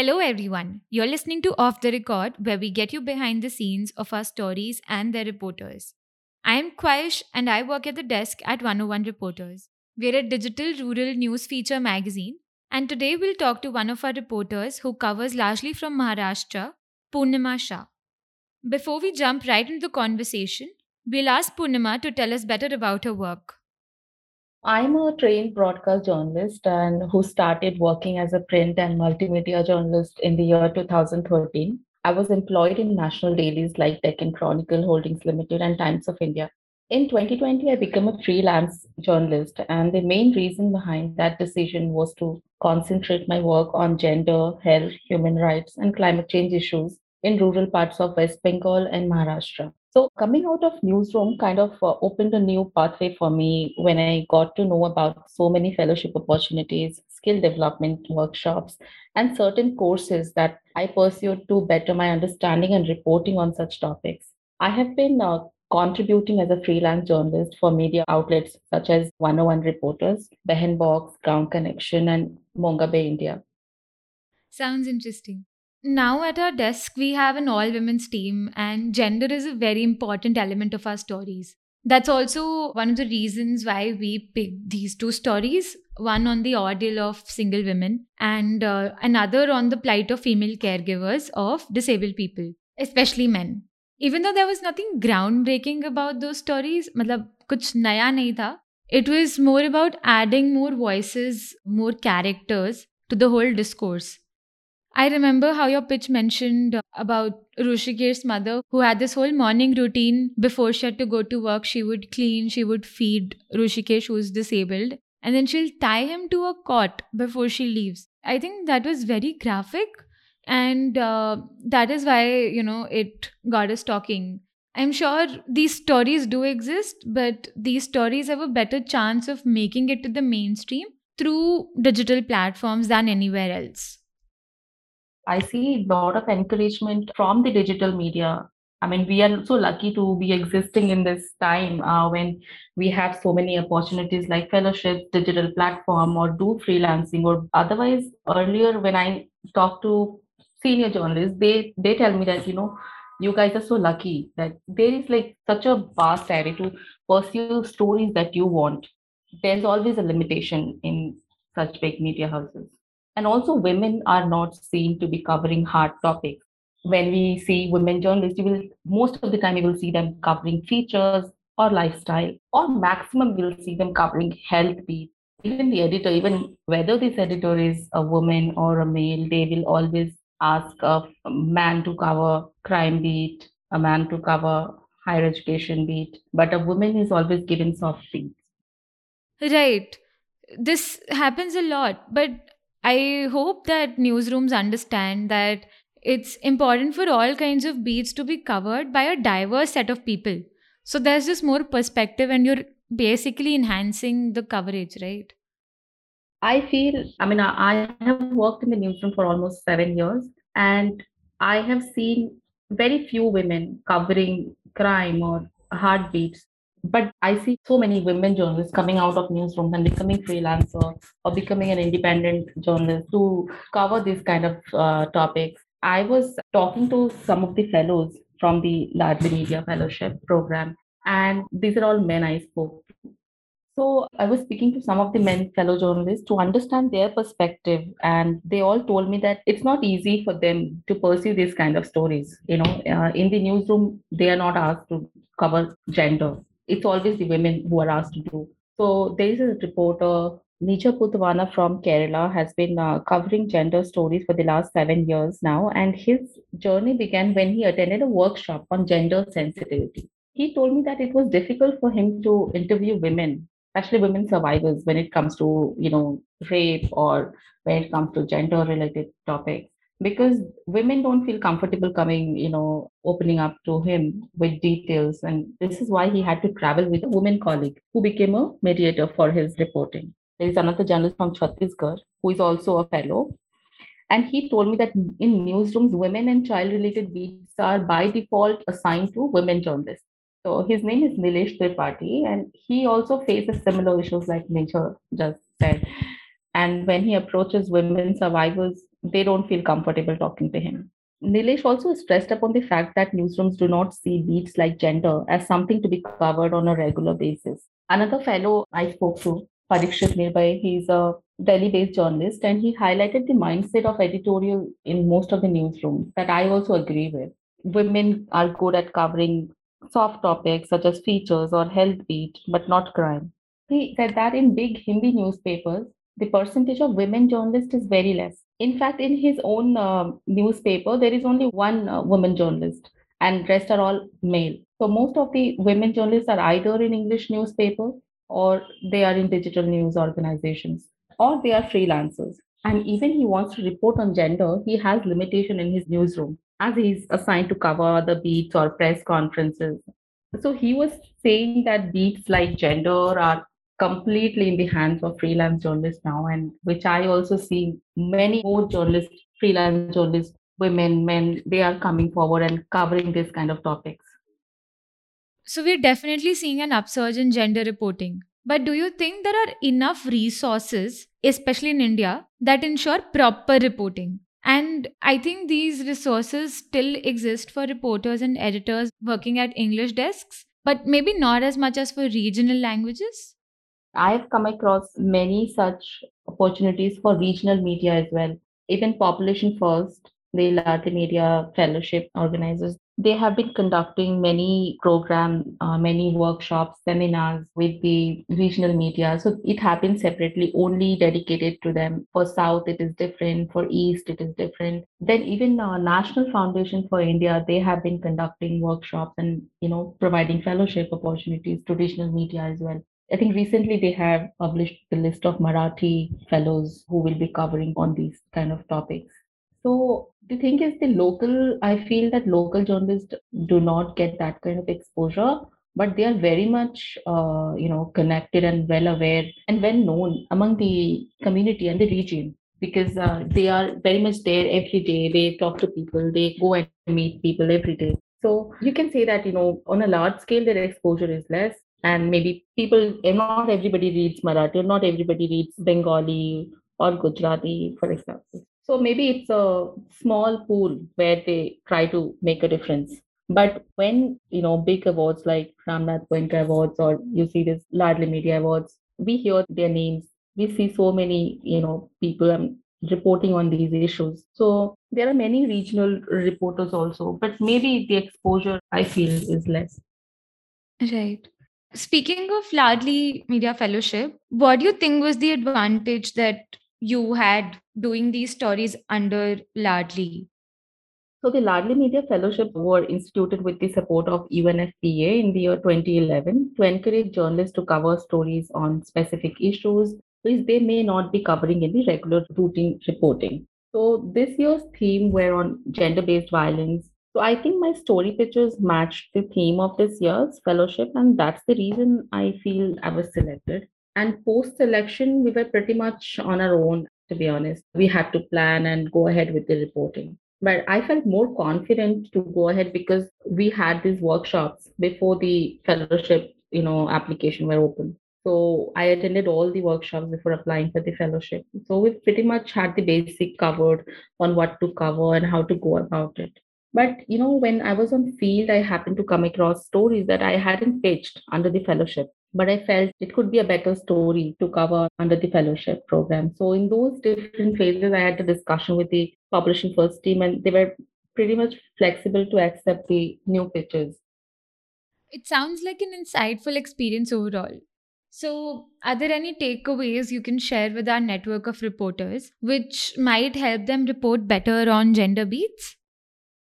Hello, everyone. You're listening to Off the Record, where we get you behind the scenes of our stories and their reporters. I'm Khwaish, and I work at the desk at 101 Reporters. We're a digital rural news feature magazine, and today we'll talk to one of our reporters who covers largely from Maharashtra, Purnima Sah. Before we jump right into the conversation, we'll ask Purnima to tell us better about her work. I'm a trained broadcast journalist and who started working as a print and multimedia journalist in the year 2013. I was employed in national dailies like Deccan Chronicle Holdings Limited and Times of India. In 2020, I became a freelance journalist, and the main reason behind that decision was to concentrate my work on gender, health, human rights, and climate change issues in rural parts of West Bengal and Maharashtra. So coming out of newsroom kind of uh, opened a new pathway for me when I got to know about so many fellowship opportunities, skill development workshops, and certain courses that I pursued to better my understanding and reporting on such topics. I have been uh, contributing as a freelance journalist for media outlets such as 101 Reporters, Behan Box, Gaon Connection, and Mongabay India. Sounds interesting. Now, at our desk, we have an all women's team, and gender is a very important element of our stories. That's also one of the reasons why we picked these two stories one on the ordeal of single women, and uh, another on the plight of female caregivers of disabled people, especially men. Even though there was nothing groundbreaking about those stories, matlab, kuch naya nahi tha, it was more about adding more voices, more characters to the whole discourse. I remember how your pitch mentioned about Rushikesh's mother, who had this whole morning routine before she had to go to work. She would clean, she would feed Rushikesh, who's disabled, and then she'll tie him to a cot before she leaves. I think that was very graphic, and uh, that is why, you know, it got us talking. I'm sure these stories do exist, but these stories have a better chance of making it to the mainstream through digital platforms than anywhere else. I see a lot of encouragement from the digital media. I mean, we are so lucky to be existing in this time uh, when we have so many opportunities like fellowships, digital platform, or do freelancing. Or otherwise, earlier when I talk to senior journalists, they they tell me that you know you guys are so lucky that there is like such a vast area to pursue stories that you want. There's always a limitation in such big media houses. And also, women are not seen to be covering hard topics. When we see women journalists, you will most of the time you will see them covering features or lifestyle, or maximum you'll see them covering health beat. Even the editor, even whether this editor is a woman or a male, they will always ask a man to cover crime beat, a man to cover higher education beat, but a woman is always given soft beats. Right. This happens a lot, but I hope that newsrooms understand that it's important for all kinds of beats to be covered by a diverse set of people. So there's just more perspective and you're basically enhancing the coverage, right? I feel, I mean, I have worked in the newsroom for almost seven years and I have seen very few women covering crime or heartbeats but I see so many women journalists coming out of newsrooms and becoming freelancer or becoming an independent journalist to cover these kind of uh, topics. I was talking to some of the fellows from the Laadli Media Fellowship program, and these are all men I spoke to. So I was speaking to some of the men fellow journalists to understand their perspective, and they all told me that it's not easy for them to pursue these kind of stories. You know, uh, in the newsroom, they are not asked to cover gender it's always the women who are asked to do. So there is a reporter, Nija Putwana from Kerala, has been uh, covering gender stories for the last seven years now, and his journey began when he attended a workshop on gender sensitivity. He told me that it was difficult for him to interview women, especially women survivors, when it comes to you know rape or when it comes to gender related topics because women don't feel comfortable coming, you know, opening up to him with details. And this is why he had to travel with a woman colleague who became a mediator for his reporting. There is another journalist from Chhattisgarh who is also a fellow. And he told me that in newsrooms, women and child related beats are by default assigned to women journalists. So his name is Nilesh Tripathi, and he also faces similar issues like Nature just said. And when he approaches women survivors, they don't feel comfortable talking to him. Nilesh also stressed upon the fact that newsrooms do not see beats like gender as something to be covered on a regular basis. Another fellow I spoke to, Parikshit Nirbhay, he's a Delhi based journalist, and he highlighted the mindset of editorial in most of the newsrooms that I also agree with. Women are good at covering soft topics such as features or health beat, but not crime. He said that in big Hindi newspapers, the percentage of women journalists is very less. In fact, in his own uh, newspaper, there is only one uh, woman journalist, and rest are all male. So most of the women journalists are either in English newspaper or they are in digital news organizations or they are freelancers. And even he wants to report on gender, he has limitation in his newsroom as he's assigned to cover the beats or press conferences. So he was saying that beats like gender are completely in the hands of freelance journalists now, and which I also see many more journalists, freelance journalists, women, men, they are coming forward and covering this kind of topics. So we're definitely seeing an upsurge in gender reporting. But do you think there are enough resources, especially in India, that ensure proper reporting? And I think these resources still exist for reporters and editors working at English desks, but maybe not as much as for regional languages. I have come across many such opportunities for regional media as well. Even Population First, the Laadli Media Fellowship organizers, they have been conducting many programs, uh, many workshops, seminars with the regional media. So it happens separately, only dedicated to them. For South, it is different. For East, it is different. Then even uh, National Foundation for India, they have been conducting workshops and you know providing fellowship opportunities to regional media as well. I think recently they have published the list of Marathi fellows who will be covering on these kind of topics. So the thing is, the local, I feel that local journalists do not get that kind of exposure, but they are very much, uh, you know, connected and well aware and well known among the community and the region because uh, they are very much there every day. They talk to people, they go and meet people every day. So you can say that, you know, on a large scale, their exposure is less, and maybe people not everybody reads marathi not everybody reads bengali or gujarati for example. So maybe it's a small pool where they try to make a difference. But when you know big awards like ramnath goenka awards or you see this Laadli media awards we hear their names. We see so many you know people um, reporting on these issues. So there are many regional reporters also but maybe the exposure i feel is less. Right Speaking of Laadli Media Fellowship, what do you think was the advantage that you had doing these stories under Laadli? So the Laadli Media Fellowship were instituted with the support of UNFPA in the year 2011 to encourage journalists to cover stories on specific issues which they may not be covering in the regular routine reporting. So this year's theme were on gender-based violence, so I think my story pictures matched the theme of this year's fellowship, and that's the reason I feel I was selected. And post selection, we were pretty much on our own, to be honest. We had to plan and go ahead with the reporting. But I felt more confident to go ahead because we had these workshops before the fellowship, you know, application were open. So I attended all the workshops before applying for the fellowship. So we pretty much had the basic covered on what to cover and how to go about it. But you know, when I was on field, I happened to come across stories that I hadn't pitched under the fellowship. But I felt it could be a better story to cover under the fellowship program. So in those different phases, I had a discussion with the Population First team, and they were pretty much flexible to accept the new pitches. It sounds like an insightful experience overall. So, are there any takeaways you can share with our network of reporters which might help them report better on gender beats?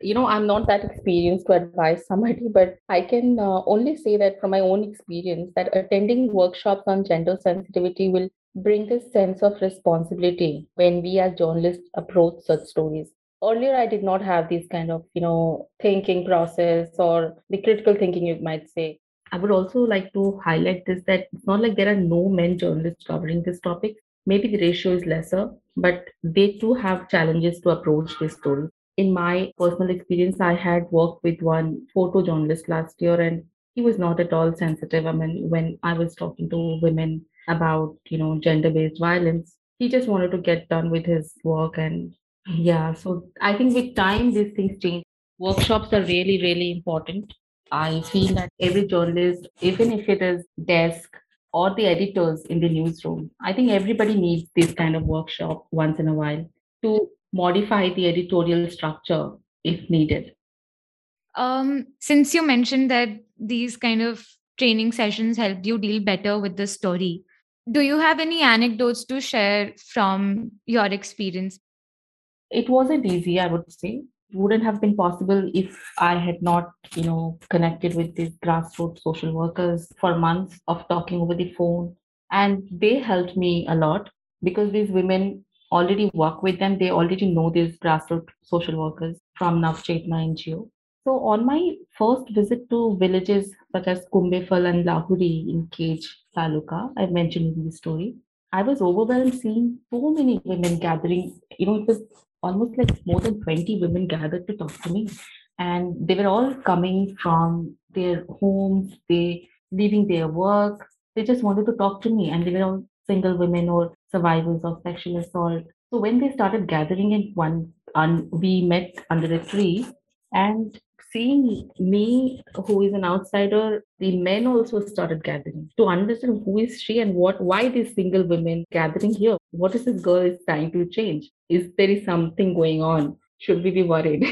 You know i'm not that experienced to advise somebody but i can uh, only say that from my own experience that attending workshops on gender sensitivity will bring this sense of responsibility when we as journalists approach such stories. Earlier i did not have this kind of you know thinking process or the critical thinking you might say. I would also like to highlight this that it's not like there are no men journalists covering this topic. Maybe the ratio is lesser but they too have challenges to approach this story in my personal experience, I had worked with one photojournalist last year, and he was not at all sensitive. I mean, when I was talking to women about, you know, gender based violence, he just wanted to get done with his work and Yeah, so I think with time, these things change. Workshops are really, really important. I feel that every journalist, even if it is desk or the editors in the newsroom, I think everybody needs this kind of workshop once in a while to modify the editorial structure if needed. Um, since you mentioned that these kind of training sessions helped you deal better with the story, do you have any anecdotes to share from your experience? It wasn't easy, I would say. Wouldn't have been possible if I had not, you know, connected with these grassroots social workers for months of talking over the phone. And they helped me a lot because these women already work with them. They already know these grassroots social workers from Navchetna NGO. So on my first visit to villages such as Kumbefal and Lahuri in Kaij Taluka, I mentioned in the story, I was overwhelmed seeing so many women gathering. You know, it was almost like more than 20 women gathered to talk to me. And they were all coming from their homes, they leaving their work. They just wanted to talk to me. And they were all single women or survivors of sexual assault. So when they started gathering in one, un, we met under a tree and seeing me, who is an outsider, the men also started gathering to understand who is she and what, why these single women gathering here? What is this girl is trying to change? Is there is something going on? Should we be worried?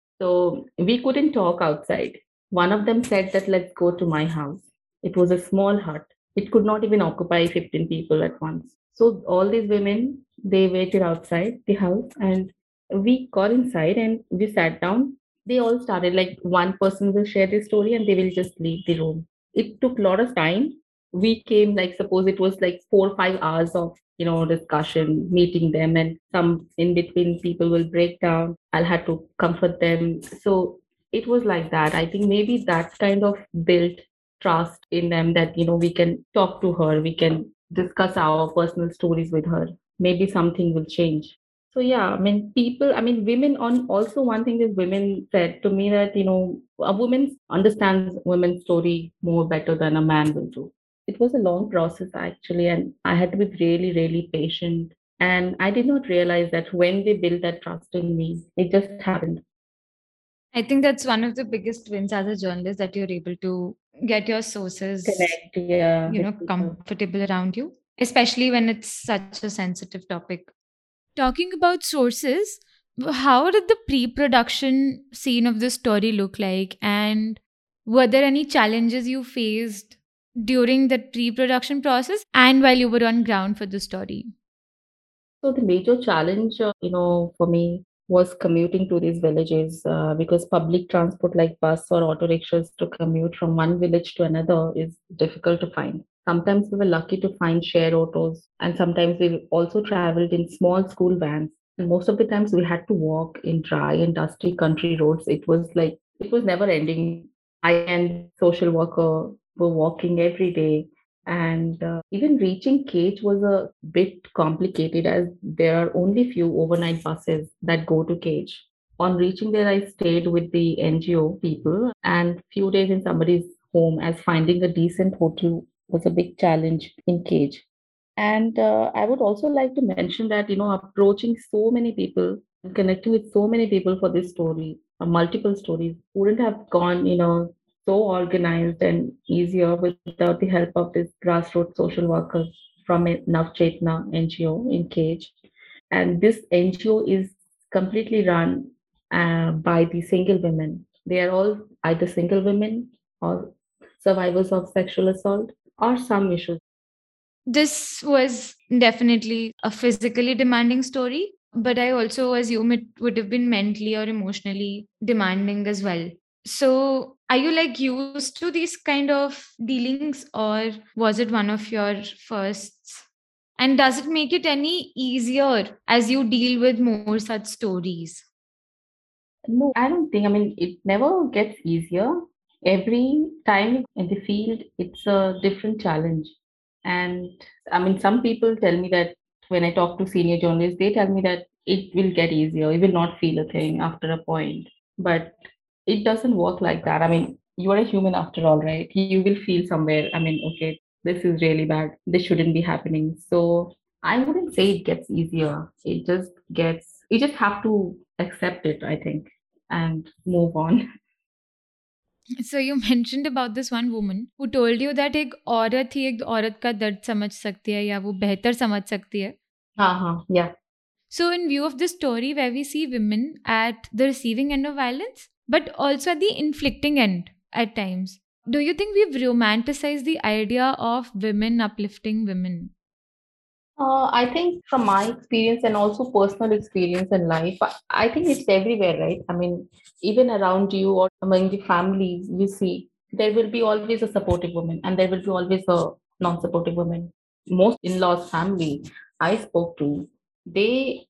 so we couldn't talk outside. One of them said that let's go to my house. It was a small hut. It could not even occupy 15 people at once. So all these women, they waited outside the house and we got inside and we sat down they all started like one person will share their story and they will just leave the room. It took a lot of time. We came like suppose it was like four or five hours of you know discussion, meeting them, and some in between people will break down. I'll have to comfort them. So it was like that. I think maybe that kind of built trust in them that you know we can talk to her, we can discuss our personal stories with her. Maybe something will change. So yeah, I mean, people, I mean, women on also one thing is women said to me that, you know, a woman understands women's story more better than a man will do. It was a long process actually, and I had to be really, really patient. And I did not realize that when they built that trust in me, it just happened. I think that's one of the biggest wins as a journalist that you're able to get your sources, Connect, yeah, you know, comfortable around you, especially when it's such a sensitive topic. Talking about sources, how did the pre production scene of the story look like? And were there any challenges you faced during the pre production process and while you were on ground for the story? So the major challenge, uh, you know, for me was commuting to these villages uh, because public transport like bus or auto rickshaws to commute from one village to another is difficult to find. Sometimes we were lucky to find share autos, and sometimes we also traveled in small school vans. And most of the times we had to walk in dry and dusty country roads. It was like it was never ending. I and social worker were walking every day and uh, even reaching Kaij was a bit complicated as there are only few overnight buses that go to Kaij. On reaching there, I stayed with the NGO people and few days in somebody's home as finding a decent hotel was a big challenge in Kaij. And uh, I would also like to mention that, you know, approaching so many people connecting with so many people for this story, uh, multiple stories, wouldn't have gone, you know, so organized and easier without the help of these grassroots social workers from Navchetna NGO in Kaij. And this NGO is completely run uh, by the single women. They are all either single women or survivors of sexual assault or some issues. This was definitely a physically demanding story, but I also assume it would have been mentally or emotionally demanding as well. So, are you like used to these kind of dealings, or was it one of your firsts? And does it make it any easier as you deal with more such stories? No, I don't think. I mean, it never gets easier. Every time in the field, it's a different challenge. And I mean, some people tell me that when I talk to senior journalists, they tell me that it will get easier. You will not feel a thing after a point. But it doesn't work like that. I mean, you are a human after all, right? You will feel somewhere, I mean, okay, this is really bad. This shouldn't be happening. So I wouldn't say it gets easier. It just gets you just have to accept it, I think, and move on. So you mentioned about this one woman who told you that एक औरत ही एक औरत का दर्द समझ सकती है या वो बेहतर समझ सकती है. Uh-huh. Yeah. So in view of this story where we see women at the receiving end of violence, but also at the inflicting end at times, do you think we've romanticized the idea of women uplifting women? Uh, I think from my experience and also personal experience in life, I- think it's everywhere, right? I mean, even around you or among the families, you see there will be always a supportive woman and there will be always a non-supportive woman. Most in-laws family I spoke to, they,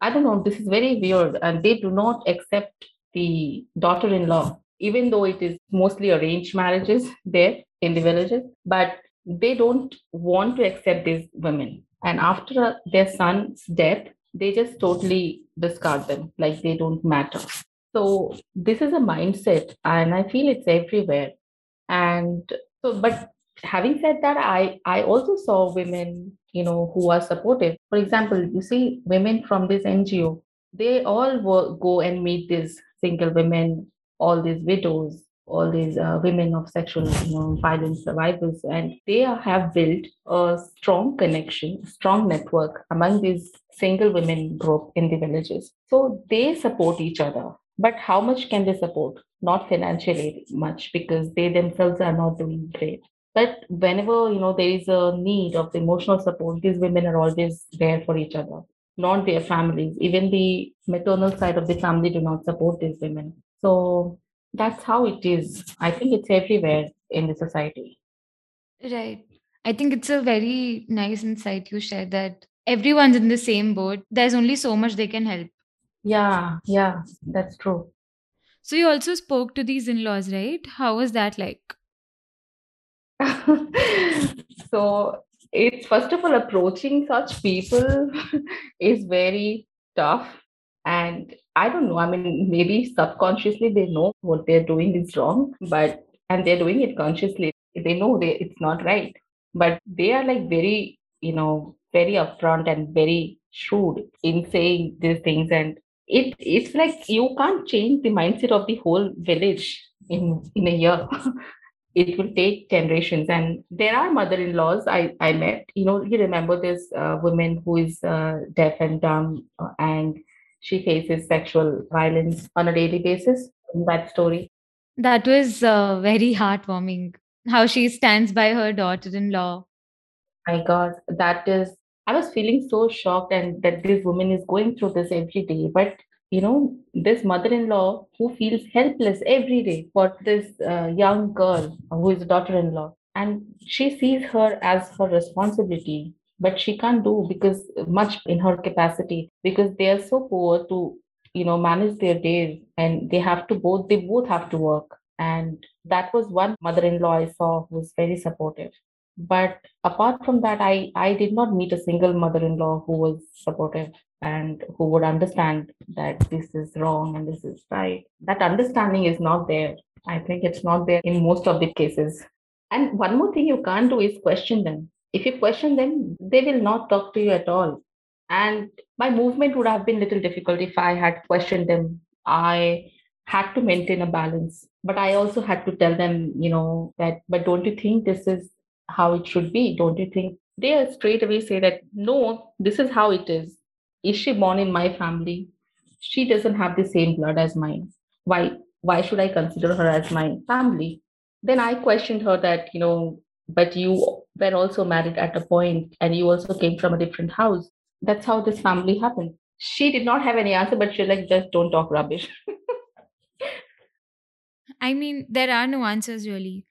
I don't know, this is very weird, and they do not accept the daughter-in-law, even though it is mostly arranged marriages there in the villages, but they don't want to accept these women. And after uh, their son's death, they just totally discard them, like they don't matter. So this is a mindset, and I feel it's everywhere. And so, but having said that, I I also saw women, you know, who are supportive. For example, you see women from this NGO, they all work, go and meet these single women, all these widows, all these uh, women of sexual you know, violence survivors, and they have built a strong connection, strong network among these single women group in the villages. So they support each other. But how much can they support? Not financially much because they themselves are not doing great. But whenever you know there is a need of emotional support, these women are always there for each other, not their families. Even the maternal side of the family do not support these women. So that's how it is. I think it's everywhere in the society. Right. I think it's a very nice insight you shared that everyone's in the same boat. There's only so much they can help. Yeah, yeah, that's true. So you also spoke to these in-laws, right? How was that like? so it's first of all approaching such people is very tough. And i don't know i mean maybe subconsciously they know what they're doing is wrong but and they're doing it consciously. They know they it's not right. But they are like very you know very upfront and very shrewd in saying these things. And it it's like you can't change the mindset of the whole village in in a year it will take generations and there are mother-in-laws i i met you know you remember this uh, woman who is uh, deaf and dumb uh, and she faces sexual violence on a daily basis in that story That was uh, very heartwarming. How she stands by her daughter-in-law. my god that is i was feeling so shocked and that this woman is going through this every day but you know this mother-in-law who feels helpless every day for this uh, young girl who is a daughter-in-law. And she sees her as her responsibility but she can't do because much in her capacity because they are so poor to you know manage their days and they have to both they both have to work. And that was one mother-in-law i saw who was very supportive but apart from that i i did not meet a single mother-in-law who was supportive and who would understand that this is wrong and this is right. That understanding is not there. I think it's not there in most of the cases. And one more thing you can't do is question them. If you question them they will not talk to you at all. And my movement would have been little difficult if i had questioned them. I had to maintain a balance. But i also had to tell them you know that but don't you think this is how it should be don't you think? They straight away say that no this is how it is. Is she born in my family? She doesn't have the same blood as mine. Why why should i consider her as my family? Then i questioned her that you know but you were also married at a point and you also came from a different house. That's how this family happened. She did not have any answer but she like just don't talk rubbish. I mean, there are no answers really.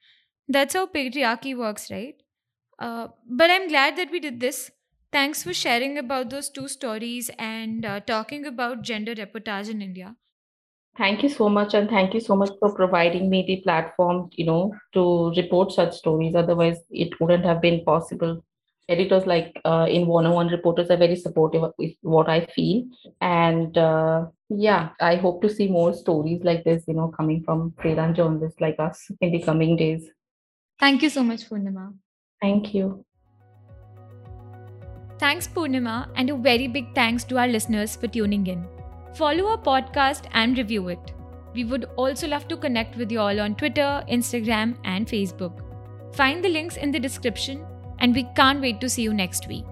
That's how patriarchy works, right? Uh, but I'm glad that we did this. Thanks for sharing about those two stories and uh, talking about gender reportage in India. Thank you so much, and thank you so much for providing me the platform, you know, to report such stories. Otherwise, it wouldn't have been possible. Editors like uh, in 101 reporters are very supportive with what I feel. And uh, yeah, I hope to see more stories like this, you know, coming from freelance journalists like us in the coming days. Thank you so much, Purnima. Thank you. Thanks, Purnima, and a very big thanks to our listeners for tuning in. Follow our podcast and review it. We would also love to connect with you all on Twitter, Instagram, and Facebook. Find the links in the description, and we can't wait to see you next week.